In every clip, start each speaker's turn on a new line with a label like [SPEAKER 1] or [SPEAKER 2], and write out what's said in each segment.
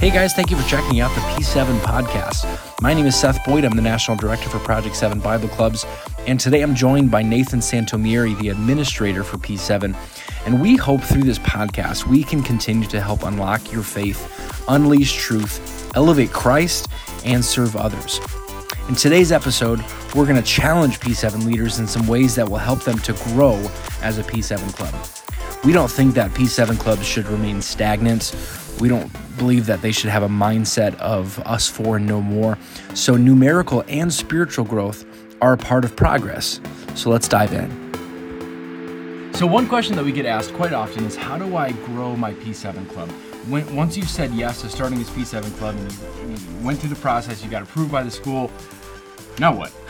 [SPEAKER 1] Hey guys, thank you for checking out the P7 podcast. My name is Seth Boyd. I'm the National Director for Project 7 Bible Clubs. And today I'm joined by Nathan Santomieri, the administrator for P7. And we hope through this podcast we can continue to help unlock your faith, unleash truth, elevate Christ, and serve others. In today's episode, we're going to challenge P7 leaders in some ways that will help them to grow as a P7 club. We don't think that P7 clubs should remain stagnant. We don't believe that they should have a mindset of us four and no more. So, numerical and spiritual growth are a part of progress. So, let's dive in. So, one question that we get asked quite often is how do I grow my P7 club? When, once you've said yes to starting this P7 club and you, you went through the process, you got approved by the school, now what?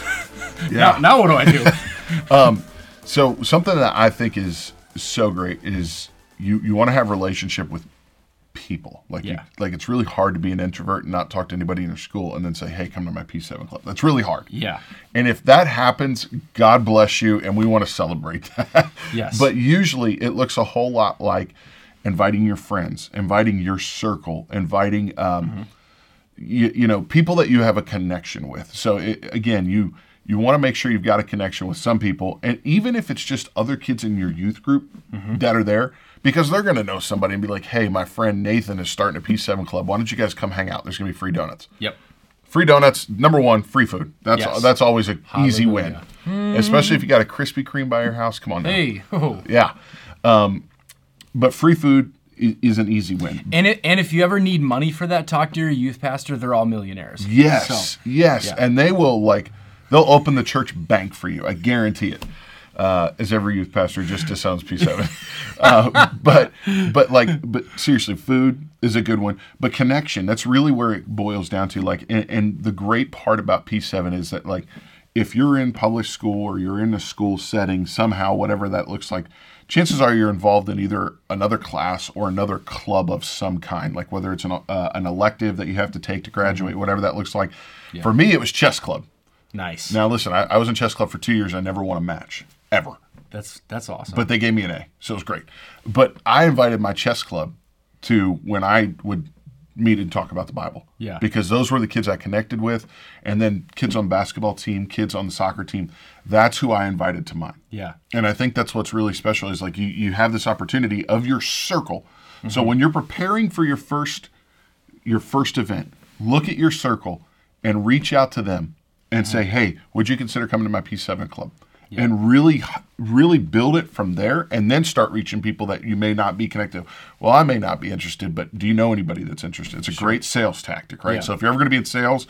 [SPEAKER 2] Yeah.
[SPEAKER 1] now, now what do I do?
[SPEAKER 2] Um, so something that I think is so great is you you want to have a relationship with people. Like you, like it's really hard to be an introvert and not talk to anybody in your school and then say, "Hey, come to my P7 club." That's really hard.
[SPEAKER 1] yeah.
[SPEAKER 2] And if that happens, God bless you, and we want to celebrate that.
[SPEAKER 1] Yes.
[SPEAKER 2] But usually it looks a whole lot like inviting your friends, inviting your circle, inviting, um, you, you know, people that you have a connection with. So it, again, you you want to make sure you've got a connection with some people, and even if it's just other kids in your youth group that are there. Because they're going to know somebody and be like, "Hey, my friend Nathan is starting a P7 club. Why don't you guys come hang out? There's going to be free donuts."
[SPEAKER 1] Yep.
[SPEAKER 2] Free donuts, number one, free food. That's
[SPEAKER 1] Yes.
[SPEAKER 2] that's always an easy win,
[SPEAKER 1] Hallelujah.
[SPEAKER 2] especially if you got a Krispy Kreme by your house. Come on, now.
[SPEAKER 1] Hey. Oh.
[SPEAKER 2] yeah. Um, but free food is an easy win.
[SPEAKER 1] And it, and if you ever need money for that, talk to your youth pastor. They're all millionaires.
[SPEAKER 2] Yes,
[SPEAKER 1] So,
[SPEAKER 2] yes, and they will like they'll open the church bank for you. I guarantee it. Uh, as every youth pastor just disowns P7, uh, but but like but seriously, food is a good one. But connection, that's really where it boils down to. Like, and, and the great part about P7 is that like if you're in public school or you're in a school setting somehow, whatever that looks like, chances are you're involved in either another class or another club of some kind, like whether it's an, uh, an elective that you have to take to graduate, whatever that looks like. For me, it was chess club.
[SPEAKER 1] Nice.
[SPEAKER 2] Now, listen, I, I was in chess club for two years. I never won a match, ever.
[SPEAKER 1] That's that's awesome.
[SPEAKER 2] But they gave me an A, so it was great. But I invited my chess club to when I would meet and talk about the Bible.
[SPEAKER 1] Yeah.
[SPEAKER 2] Because those were the kids I connected with. And then kids on the basketball team, kids on the soccer team. That's who I invited to mine.
[SPEAKER 1] yeah.
[SPEAKER 2] And I think that's what's really special is like you, you have this opportunity of your circle. So
[SPEAKER 1] Mm-hmm.
[SPEAKER 2] when you're preparing for your first your first event, look at your circle and reach out to them and say,
[SPEAKER 1] Mm-hmm.
[SPEAKER 2] "Hey, would you consider coming to my P7 club?" And really really build it from there and then start reaching people that you may not be connected. Well, I may not be interested, but do you know anybody that's interested? It's a great sales tactic, right?
[SPEAKER 1] Yeah.
[SPEAKER 2] So if you're ever going to be in sales,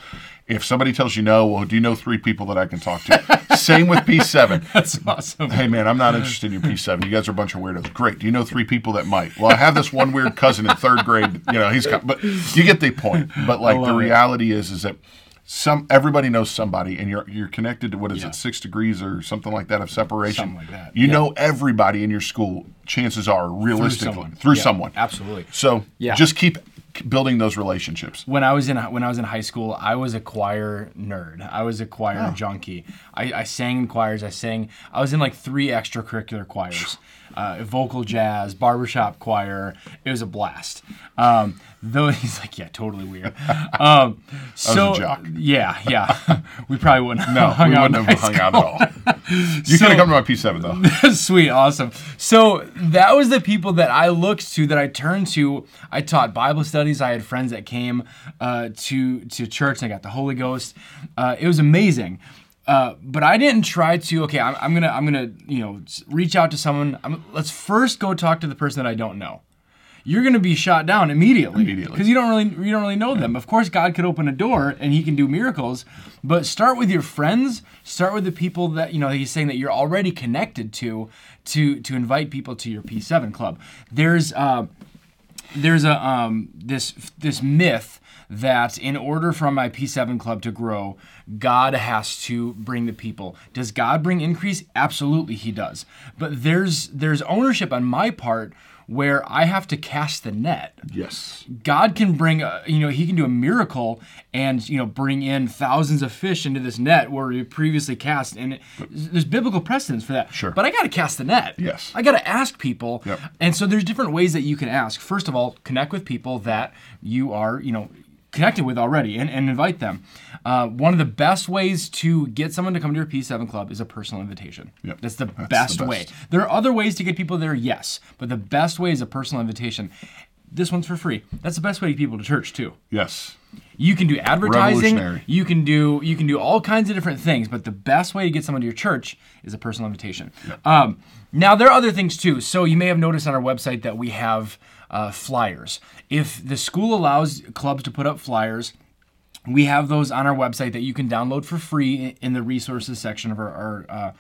[SPEAKER 2] if somebody tells you no, well, do you know three people that I can talk to? Same with P7
[SPEAKER 1] That's awesome.
[SPEAKER 2] hey man, I'm not interested in your P7. You guys are a bunch of weirdos. Great. Do you know three people that might? Well, I have this one weird cousin in third grade. You know, he's got, but you get the point. But like the reality is, is that some everybody knows somebody, and you're you're connected to what is
[SPEAKER 1] Yeah.
[SPEAKER 2] it, six degrees or something like that of separation.
[SPEAKER 1] Something like that.
[SPEAKER 2] You
[SPEAKER 1] Yeah.
[SPEAKER 2] know everybody in your school. Chances are, realistically, through someone.
[SPEAKER 1] Yeah, Absolutely.
[SPEAKER 2] So
[SPEAKER 1] Yeah.
[SPEAKER 2] just keep building those relationships.
[SPEAKER 1] When I was in when I was in high school, I was a choir nerd. I was a choir
[SPEAKER 2] Oh.
[SPEAKER 1] junkie. I, I sang in choirs. I sang. I was in like three extracurricular choirs, uh, vocal jazz, barbershop choir. It was a blast. Um, though he's like, yeah, totally weird. Um, so yeah, yeah, we probably wouldn't. have
[SPEAKER 2] No,
[SPEAKER 1] hung
[SPEAKER 2] we
[SPEAKER 1] out
[SPEAKER 2] wouldn't have hung out at all. You
[SPEAKER 1] So-
[SPEAKER 2] could have come to my P7 though.
[SPEAKER 1] Sweet, awesome. So that was the people that I looked to, that I turned to. I taught Bible studies. I had friends that came uh, to to church. and I got the Holy Ghost. Uh, it was amazing. Uh, but I didn't try to. Okay, I'm, I'm gonna I'm gonna you know reach out to someone. I'm, let's first go talk to the person that I don't know. You're gonna be shot down immediately
[SPEAKER 2] Immediately.
[SPEAKER 1] because you don't really you don't really know them. Of course, God could open a door and He can do miracles, but start with your friends. Start with the people that you know. He's saying that you're already connected to to to invite people to your P7 club. There's uh, there's a um, this this myth that in order for my P7 club to grow, God has to bring the people. Does God bring increase? Absolutely, He does. But there's there's ownership on my part where I have to cast the net.
[SPEAKER 2] Yes.
[SPEAKER 1] God can bring, a, you know, He can do a miracle and you know bring in thousands of fish into this net where we previously cast, and it, there's biblical precedence for that.
[SPEAKER 2] Sure.
[SPEAKER 1] But I got to cast the net.
[SPEAKER 2] Yes.
[SPEAKER 1] I got to ask people,
[SPEAKER 2] Yep.
[SPEAKER 1] and so there's different ways that you can ask. First of all, connect with people that you are, you know, connected with already, and, and invite them. Uh, one of the best ways to get someone to come to your P7 club is a personal invitation.
[SPEAKER 2] Yep.
[SPEAKER 1] That's the
[SPEAKER 2] That's
[SPEAKER 1] best
[SPEAKER 2] the
[SPEAKER 1] way. There are other ways to get people there, yes, but the best way is a personal invitation. This one's for free. That's the best way to get people to church too.
[SPEAKER 2] Yes.
[SPEAKER 1] You can do advertising. You can do you can do all kinds of different things, but the best way to get someone to your church is a personal invitation. Um, now there are other things too. So you may have noticed on our website that we have uh, flyers. If the school allows clubs to put up flyers, we have those on our website that you can download for free in the resources section of our, our uh,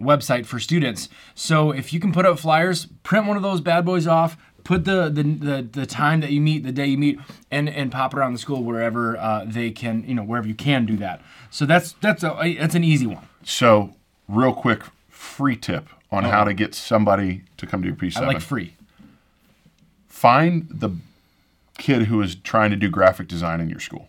[SPEAKER 1] website for students. So if you can put up flyers, print one of those bad boys off, put the the, the, the time that you meet, the day you meet, and and pop it around the school wherever uh, they can, you know, wherever you can do that. So that's that's a that's an easy one.
[SPEAKER 2] So, real quick, free tip on how to get somebody to come to your P7.
[SPEAKER 1] I like free.
[SPEAKER 2] Find the kid who is trying to do graphic design in your school.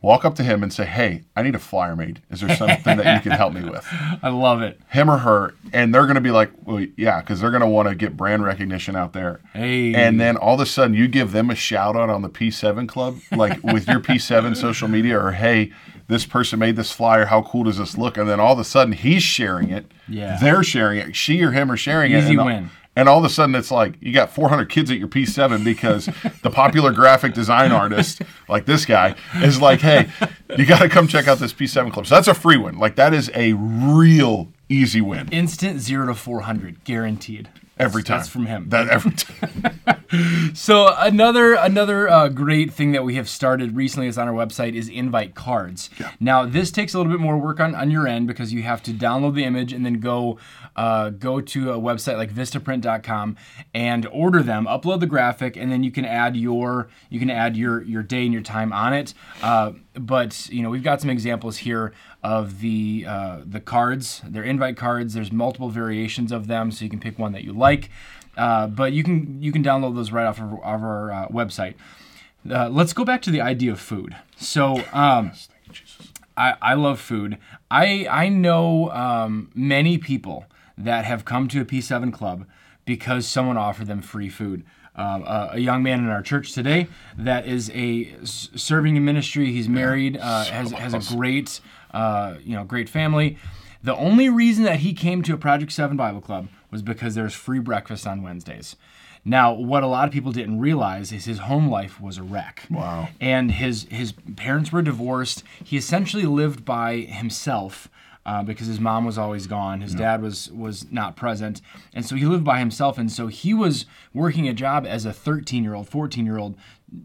[SPEAKER 2] Walk up to him and say, "Hey, I need a flyer made. Is there something that you can help me with?"
[SPEAKER 1] I love it.
[SPEAKER 2] Him or her, and they're going to be like, "Well, yeah," because they're going to want to get brand recognition out there.
[SPEAKER 1] Hey.
[SPEAKER 2] And then all of a sudden, you give them a shout out on the P7 Club, like with your P7 social media, or hey, this person made this flyer. How cool does this look? And then all of a sudden, he's sharing it.
[SPEAKER 1] Yeah.
[SPEAKER 2] They're sharing it. She or him are sharing it.
[SPEAKER 1] Easy win.
[SPEAKER 2] And all of a sudden, it's like you got 400 kids at your P7 because the popular graphic design artist, like this guy, is like, hey, you got to come check out this P7 Club. So that's a free win. Like that is a real easy win
[SPEAKER 1] Instant zero to four hundred, guaranteed.
[SPEAKER 2] Every time.
[SPEAKER 1] That's from him.
[SPEAKER 2] That every time.
[SPEAKER 1] So another another uh, great thing that we have started recently is on our website is invite cards. Now this takes a little bit more work on, on your end because you have to download the image and then go uh, go to a website like vistaprint.com and order them, upload the graphic, and then you can add your you can add your your day and your time on it. Uh, but you know we've got some examples here of the uh, the cards. They're invite cards. There's multiple variations of them, so you can pick one that you like. Uh, but you can you can download those right off of, of our uh, website. Uh, let's go back to the idea of food. So um, I, I love food. I I know um, many people that have come to a P7 club because someone offered them free food. Um, a, a young man in our church today that is a s- serving in ministry. He's married, uh, has has a great uh, you know great family. The only reason that he came to a Project Seven Bible Club was because there's free breakfast on Wednesdays. Now, what a lot of people didn't realize is his home life was a wreck
[SPEAKER 2] Wow.
[SPEAKER 1] and his his parents were divorced. He essentially lived by himself uh, because his mom was always gone. His dad was was not present, and so he lived by himself. And so he was working a job as a 13 year old, 14 year old,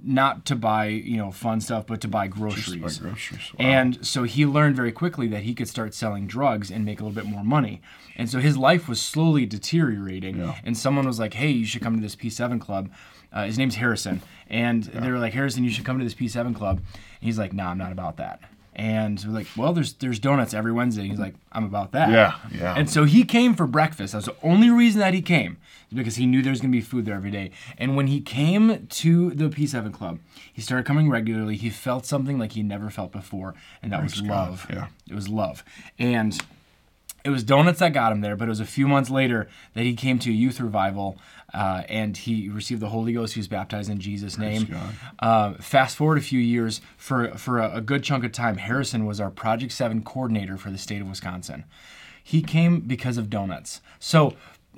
[SPEAKER 1] not to buy you know fun stuff, but to buy groceries.
[SPEAKER 2] buy groceries. Wow.
[SPEAKER 1] And so he learned very quickly that he could start selling drugs and make a little bit more money. And so his life was slowly deteriorating.
[SPEAKER 2] Yeah.
[SPEAKER 1] And someone was like, hey, you should come to this P7 club. Uh, his name's Harrison. And they were like, Harrison, you should come to this P7 club. And he's like, nah, I'm not about that. And we're like, well, there's there's donuts every Wednesday. He's like, I'm about that.
[SPEAKER 2] Yeah, yeah.
[SPEAKER 1] And so he came for breakfast. That's the only reason that he came, is because he knew there was gonna be food there every day. And when he came to the P7 Club, he started coming regularly. He felt something like he never felt before, and that was
[SPEAKER 2] Praise God,
[SPEAKER 1] love.
[SPEAKER 2] yeah.
[SPEAKER 1] It was love. And it was donuts that got him there, but it was a few months later that he came to a youth revival uh, and he received the Holy Ghost. He was baptized in Jesus' name. Uh, fast forward a few years, for for a, a good chunk of time, Harrison was our Project Seven coordinator for the state of Wisconsin. He came because of donuts. So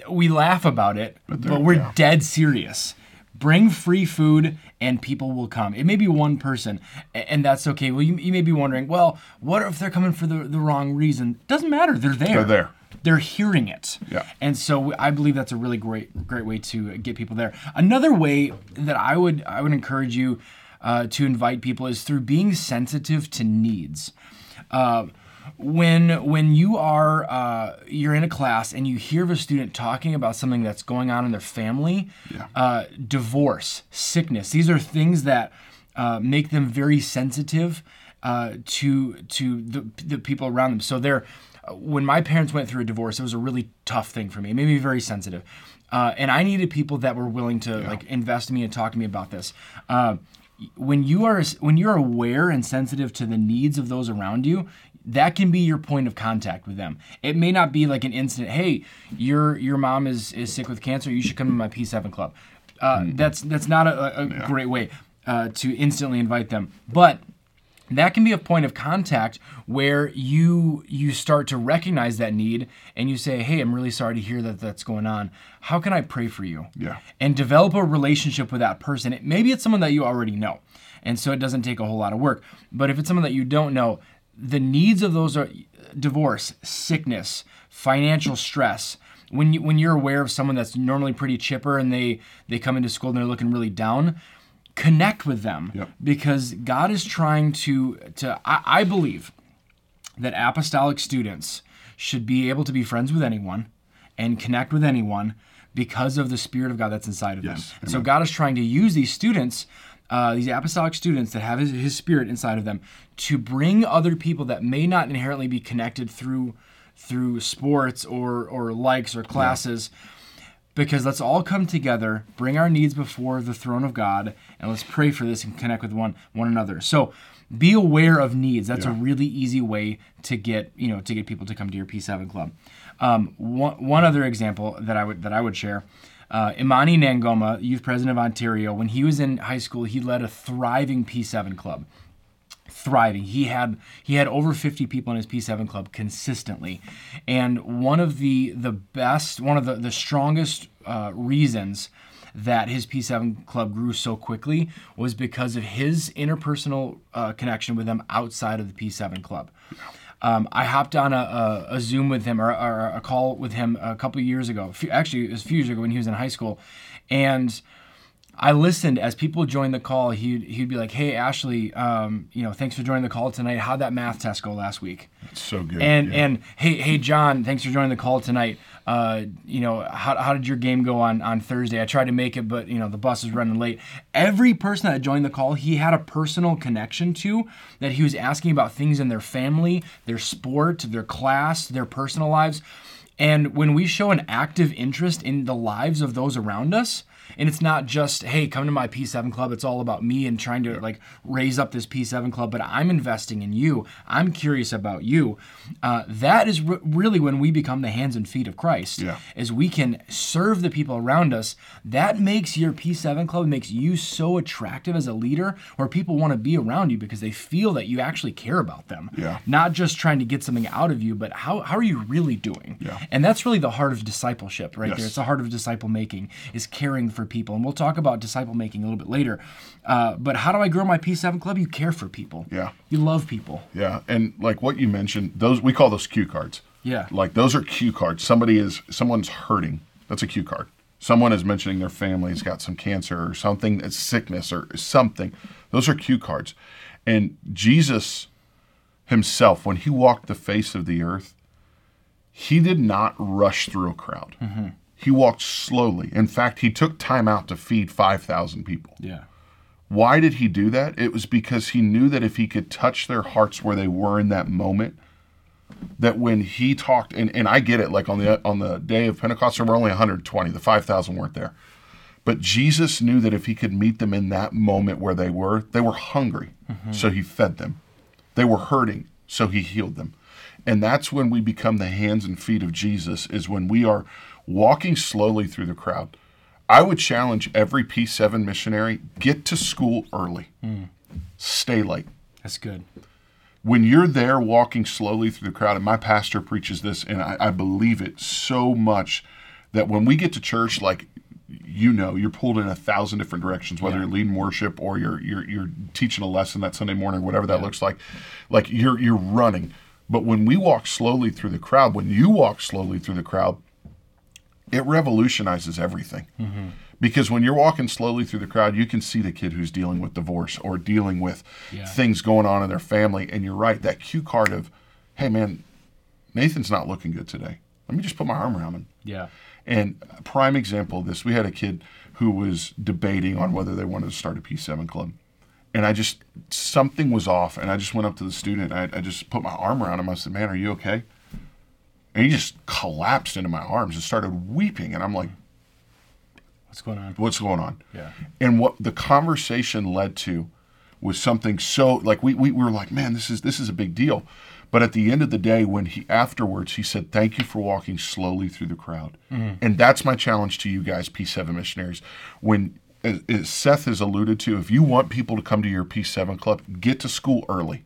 [SPEAKER 1] we laugh about it, but,
[SPEAKER 2] there-
[SPEAKER 1] we're dead serious. Bring free food and people will come. It may be one person, and that's okay. Well, you, you may be wondering, well, what if they're coming for the, the wrong reason? Doesn't matter. They're there.
[SPEAKER 2] They're there.
[SPEAKER 1] They're hearing it.
[SPEAKER 2] Yeah.
[SPEAKER 1] And so I believe that's a really great great way to get people there. Another way that I would I would encourage you uh, to invite people is through being sensitive to needs. Uh, when when you are uh, you're in a class and you hear of a student talking about something that's going on in their family, uh, divorce, sickness, these are things that uh, make them very sensitive uh, to to the, the people around them. So they're when my parents went through a divorce, it was a really tough thing for me. It made me very sensitive. uh, and I needed people that were willing to like invest in me and talk to me about this. Uh, when you are when you're aware and sensitive to the needs of those around you, that can be your point of contact with them. It may not be like an instant, hey, your your mom is is sick with cancer, you should come to my P7 club. Uh, That's that's not a, a great way uh, to instantly invite them, but that can be a point of contact where you you start to recognize that need and you say hey i'm really sorry to hear that that's going on. How can i pray for you?
[SPEAKER 2] Yeah.
[SPEAKER 1] and develop a relationship with that person. It- maybe it's someone that you already know and so it doesn't take a whole lot of work. But if it's someone that you don't know the needs of those are divorce sickness financial stress when you when you're aware of someone that's normally pretty chipper and they they come into school and they're looking really down connect with them
[SPEAKER 2] Yep.
[SPEAKER 1] because God is trying to to I, I believe that apostolic students should be able to be friends with anyone and connect with anyone because of the spirit of God that's inside of
[SPEAKER 2] Yes.
[SPEAKER 1] them. And so God is trying to use these students, uh, these apostolic students that have his, his spirit inside of them, to bring other people that may not inherently be connected through through sports or or likes or classes because let's all come together, bring our needs before the throne of God, and let's pray for this and connect with one one another. So be aware of needs. That's a really easy way to get you know to get people to come to your P7 club. Um, one, one other example that I would that I would share. Uh, Imani Nangoma, youth president of Ontario, when he was in high school, he led a thriving P7 club thriving. He had he had over 50 people in his P7 club consistently, and one of the the best, one of the the strongest uh, reasons that his P7 club grew so quickly was because of his interpersonal uh, connection with them outside of the P7 club. Um, I hopped on a, a, a Zoom with him or, or a call with him a couple years ago. Few- Actually, it was a few years ago when he was in high school, and I listened as people joined the call. He'd he'd be like, "Hey Ashley, um, you know, thanks for joining the call tonight. How'd that math test go last week?"
[SPEAKER 2] It's so good.
[SPEAKER 1] And
[SPEAKER 2] yeah.
[SPEAKER 1] and hey hey John, thanks for joining the call tonight. Uh, you know, how, how did your game go on on Thursday? I tried to make it, but you know the bus is running late. Every person that joined the call, he had a personal connection to that he was asking about things in their family, their sport, their class, their personal lives. And when we show an active interest in the lives of those around us, and it's not just hey come to my p7 club. It's all about me and trying to like raise up this p7 club. But i'm investing in you. I'm curious about you. Uh, that is re- really when we become the hands and feet of christ
[SPEAKER 2] Yeah.
[SPEAKER 1] as we can serve the people around us. That makes your p7 club makes you so attractive as a leader where people want to be around you because they feel that you actually care about them.
[SPEAKER 2] Yeah.
[SPEAKER 1] not just trying to get something out of you but how, how are you really doing?
[SPEAKER 2] Yeah.
[SPEAKER 1] and that's really the heart of discipleship right there. It's the heart of disciple making is caring for people and we'll talk about disciple making a little bit later uh, but how do i grow my p7 club you care for people
[SPEAKER 2] Yeah.
[SPEAKER 1] you love people
[SPEAKER 2] Yeah, and like what you mentioned, those we call those cue cards.
[SPEAKER 1] Yeah.
[SPEAKER 2] Like those are cue cards. Somebody is someone's hurting. That's a cue card. Someone is mentioning their family's got some cancer or something, it's sickness or something. Those are cue cards. And Jesus himself, when he walked the face of the earth, he did not rush through a crowd. He walked slowly. In fact, he took time out to feed 5,000 people.
[SPEAKER 1] yeah
[SPEAKER 2] Why did he do that? It was because he knew that if he could touch their hearts where they were in that moment, that when he talked, and, and I get it, like on the on the day of Pentecost, there were only 120, the 5,000 weren't there. But Jesus knew that if he could meet them in that moment where they were, they were hungry, mm-hmm. so he fed them. They were hurting, so he healed them. And that's when we become the hands and feet of Jesus, is when we are walking slowly through the crowd. I would challenge every P7 missionary get to school early, hmm. stay late.
[SPEAKER 1] that's good
[SPEAKER 2] When you're there walking slowly through the crowd, and my pastor preaches this, and I, I believe it so much that when we get to church, like you know, you're pulled in a thousand different directions, whether
[SPEAKER 1] Yeah.
[SPEAKER 2] you're leading worship or you're you're you're teaching a lesson that Sunday morning, whatever that looks like. Like you're you're running. But when we walk slowly through the crowd, when you walk slowly through the crowd, it revolutionizes everything. Because when you're walking slowly through the crowd, you can see the kid who's dealing with divorce or dealing with
[SPEAKER 1] Yeah.
[SPEAKER 2] things going on in their family. And you're right, that cue card of, hey man, Nathan's not looking good today. Let me just put my arm around him.
[SPEAKER 1] yeah
[SPEAKER 2] And a prime example of this, we had a kid who was debating on whether they wanted to start a P7 club. And I just, something was off. And I just went up to the student. I, I just put my arm around him. I said, man, are you okay? And he just collapsed into my arms and started weeping. And I'm like,
[SPEAKER 1] What's going on?
[SPEAKER 2] What's going on?
[SPEAKER 1] Yeah.
[SPEAKER 2] And what the conversation led to was something so like we, we, we were like, man, this is this is a big deal. But at the end of the day, when he afterwards he said, "Thank you for walking slowly through the crowd," mm-hmm. and that's my challenge to you guys, P7 missionaries. When as, as Seth has alluded to, if you want people to come to your P7 club, get to school early,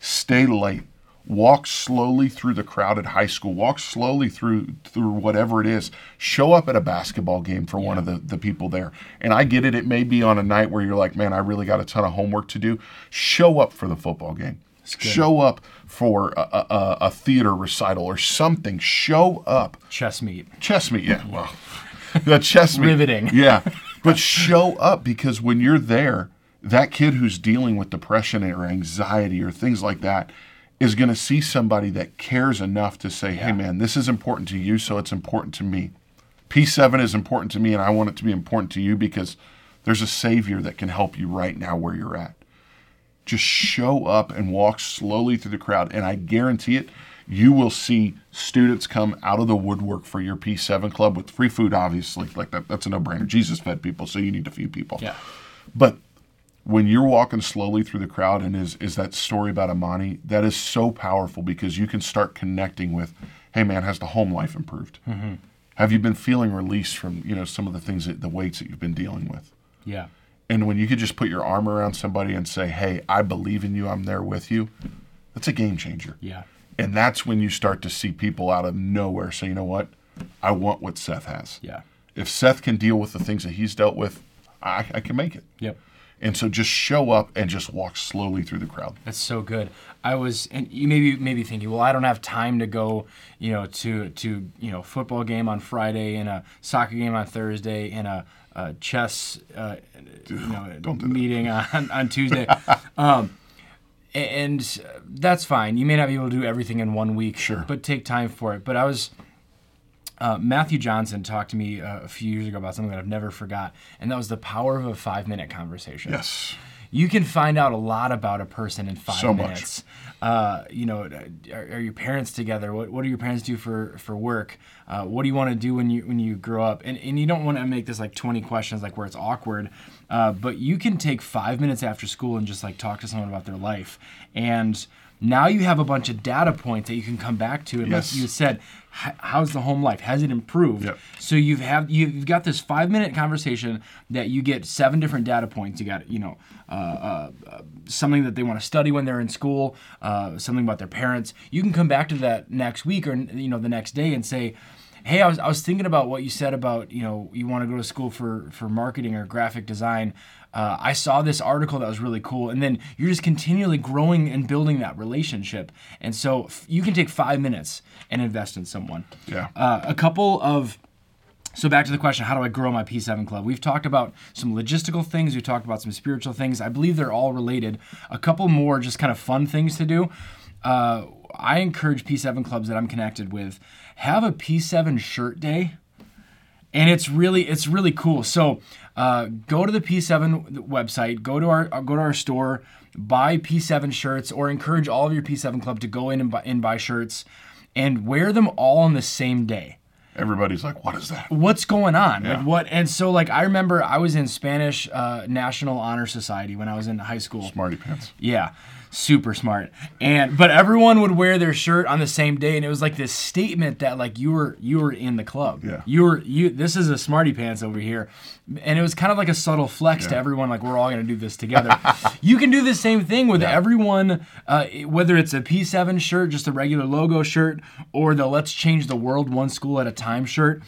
[SPEAKER 2] stay late, walk slowly through the crowded high school, walk slowly through through whatever it is. Show up at a basketball game for one of the, the people there. And I get it, it may be on a night where you're like, man, I really got a ton of homework to do. Show up for the football game. Show up for a, a, a- a theater recital or something. Show up.
[SPEAKER 1] Chess meet.
[SPEAKER 2] Chess meet, yeah. Well, the chess meet.
[SPEAKER 1] Riveting.
[SPEAKER 2] Yeah. But show up because when you're there, that kid who's dealing with depression or anxiety or things like that is going to see somebody that cares enough to say, hey, man, this is important to you, so it's important to me. P7 is important to me, and I want it to be important to you because there's a Savior that can help you right now where you're at. Just show up and walk slowly through the crowd and i guarantee it you will see students come out of the woodwork for your p7 club with free food obviously. Like that that's a no-brainer. Jesus fed people so you need to feed people.
[SPEAKER 1] Yeah.
[SPEAKER 2] but when you're walking slowly through the crowd and is is that story about Imani that is so powerful because you can start connecting with hey man has the home life improved mm-hmm. have you been feeling released from you know some of the things that the weights that you've been dealing with
[SPEAKER 1] Yeah.
[SPEAKER 2] and when you could just put your arm around somebody and say, "Hey, I believe in you. I'm there with you." That's a game changer.
[SPEAKER 1] Yeah.
[SPEAKER 2] And that's when you start to see people out of nowhere say, "You know what? I want what Seth has."
[SPEAKER 1] Yeah.
[SPEAKER 2] If Seth can deal with the things that he's dealt with, I, I can make it.
[SPEAKER 1] Yep.
[SPEAKER 2] And so just show up and just walk slowly through the crowd.
[SPEAKER 1] That's so good. I was, and you maybe maybe thinking, well, I don't have time to go, you know, to to you know football game on Friday and a soccer game on Thursday and a, a chess, uh, you know,
[SPEAKER 2] do
[SPEAKER 1] meeting on on Tuesday. um, and that's fine. You may not be able to do everything in one week,
[SPEAKER 2] Sure.
[SPEAKER 1] but take time for it. But I was. Uh, Matthew Johnson talked to me uh, a few years ago about something that I've never forgot, and that was the power of a five-minute conversation
[SPEAKER 2] Yes.
[SPEAKER 1] you can find out a lot about a person in five
[SPEAKER 2] So much.
[SPEAKER 1] minutes. Uh, you know, are, are your parents together? What, what do your parents do for, for work? Uh, what do you want to do when you when you grow up? And, and you don't want to make this like 20 questions like where it's awkward, uh, but you can take five minutes after school and just like talk to someone about their life. And now you have a bunch of data points that you can come back to. And
[SPEAKER 2] Yes.
[SPEAKER 1] like you said, how's the home life? Has it improved?
[SPEAKER 2] Yep.
[SPEAKER 1] So you've have you've got this five minute conversation that you get seven different data points. You got you know uh, uh, uh, something that they want to study when they're in school, uh, something about their parents. You can come back to that next week or you know the next day and say. Hey, I was, I was thinking about what you said about you know you want to go to school for for marketing or graphic design. Uh, I saw this article that was really cool, and then you're just continually growing and building that relationship. And so f- you can take five minutes and invest in someone.
[SPEAKER 2] Yeah.
[SPEAKER 1] Uh, a couple of so back to the question, how do I grow my P7 club? We've talked about some logistical things, we've talked about some spiritual things. I believe they're all related. A couple more just kind of fun things to do. Uh, I encourage P7 clubs that I'm connected with have a P7 shirt day and it's really it's really cool. So uh, go to the P7 website, go to our uh, go to our store, buy P7 shirts, or encourage all of your P7 club to go in and buy, and buy shirts, and wear them all on the same day
[SPEAKER 2] Everybody's like, "What is that?"
[SPEAKER 1] what's going on
[SPEAKER 2] Yeah.
[SPEAKER 1] like what and so like i remember i was in spanish uh, national honor society when i was in high school
[SPEAKER 2] Smarty pants.
[SPEAKER 1] yeah super smart and but everyone would wear their shirt on the same day and it was like this statement that like you were you were in the club
[SPEAKER 2] Yeah.
[SPEAKER 1] you were you this is a smarty pants over here and it was kind of like a subtle flex to everyone like we're all going to do this together you can do the same thing with everyone uh, whether it's a p7 shirt just a regular logo shirt or the let's change the world one school at a time shirt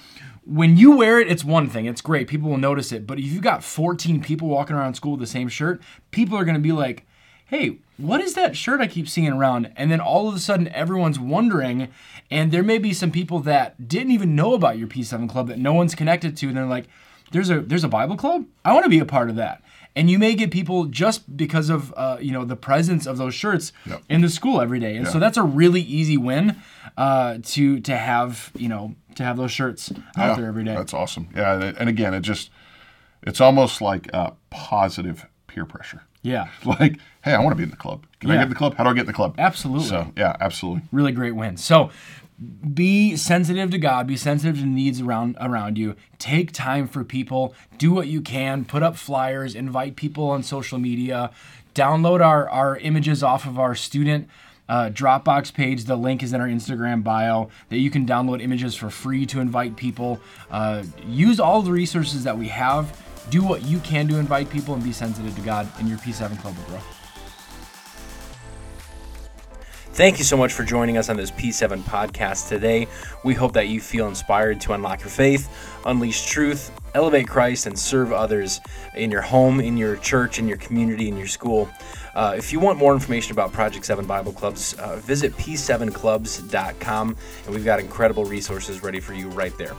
[SPEAKER 1] when you wear it, it's one thing. It's great. People will notice it. But if you've got 14 people walking around school with the same shirt, people are going to be like, hey, what is that shirt I keep seeing around? And then all of a sudden, everyone's wondering. And there may be some people that didn't even know about your P7 club that no one's connected to. And they're like, there's a there's a Bible club? I want to be a part of that. And you may get people just because of uh, you know the presence of those shirts
[SPEAKER 2] Yep.
[SPEAKER 1] in the school every day. And so that's a really easy win uh, to to have you know to have those shirts out
[SPEAKER 2] Yeah,
[SPEAKER 1] there every day.
[SPEAKER 2] That's awesome. Yeah, and, and again, it just it's almost like uh, positive peer pressure.
[SPEAKER 1] Yeah,
[SPEAKER 2] Like, hey, I want to be in the club. Can I get in the club? How do I get in the club?
[SPEAKER 1] Absolutely.
[SPEAKER 2] So yeah, absolutely.
[SPEAKER 1] really great win. So be sensitive to God, be sensitive to needs around around you. Take time for people, do what you can, put up flyers, invite people on social media, download our, our images off of our student uh, Dropbox page. The link is in our Instagram bio that you can download images for free to invite people. Uh, use all the resources that we have. Do what you can to invite people and be sensitive to God, in your P7 Club bro. Thank you so much for joining us on this P7 podcast today. We hope that you feel inspired to unlock your faith, unleash truth, elevate Christ, and serve others in your home, in your church, in your community, in your school. Uh, if you want more information about Project 7 Bible Clubs, uh, visit p7clubs.com, and we've got incredible resources ready for you right there.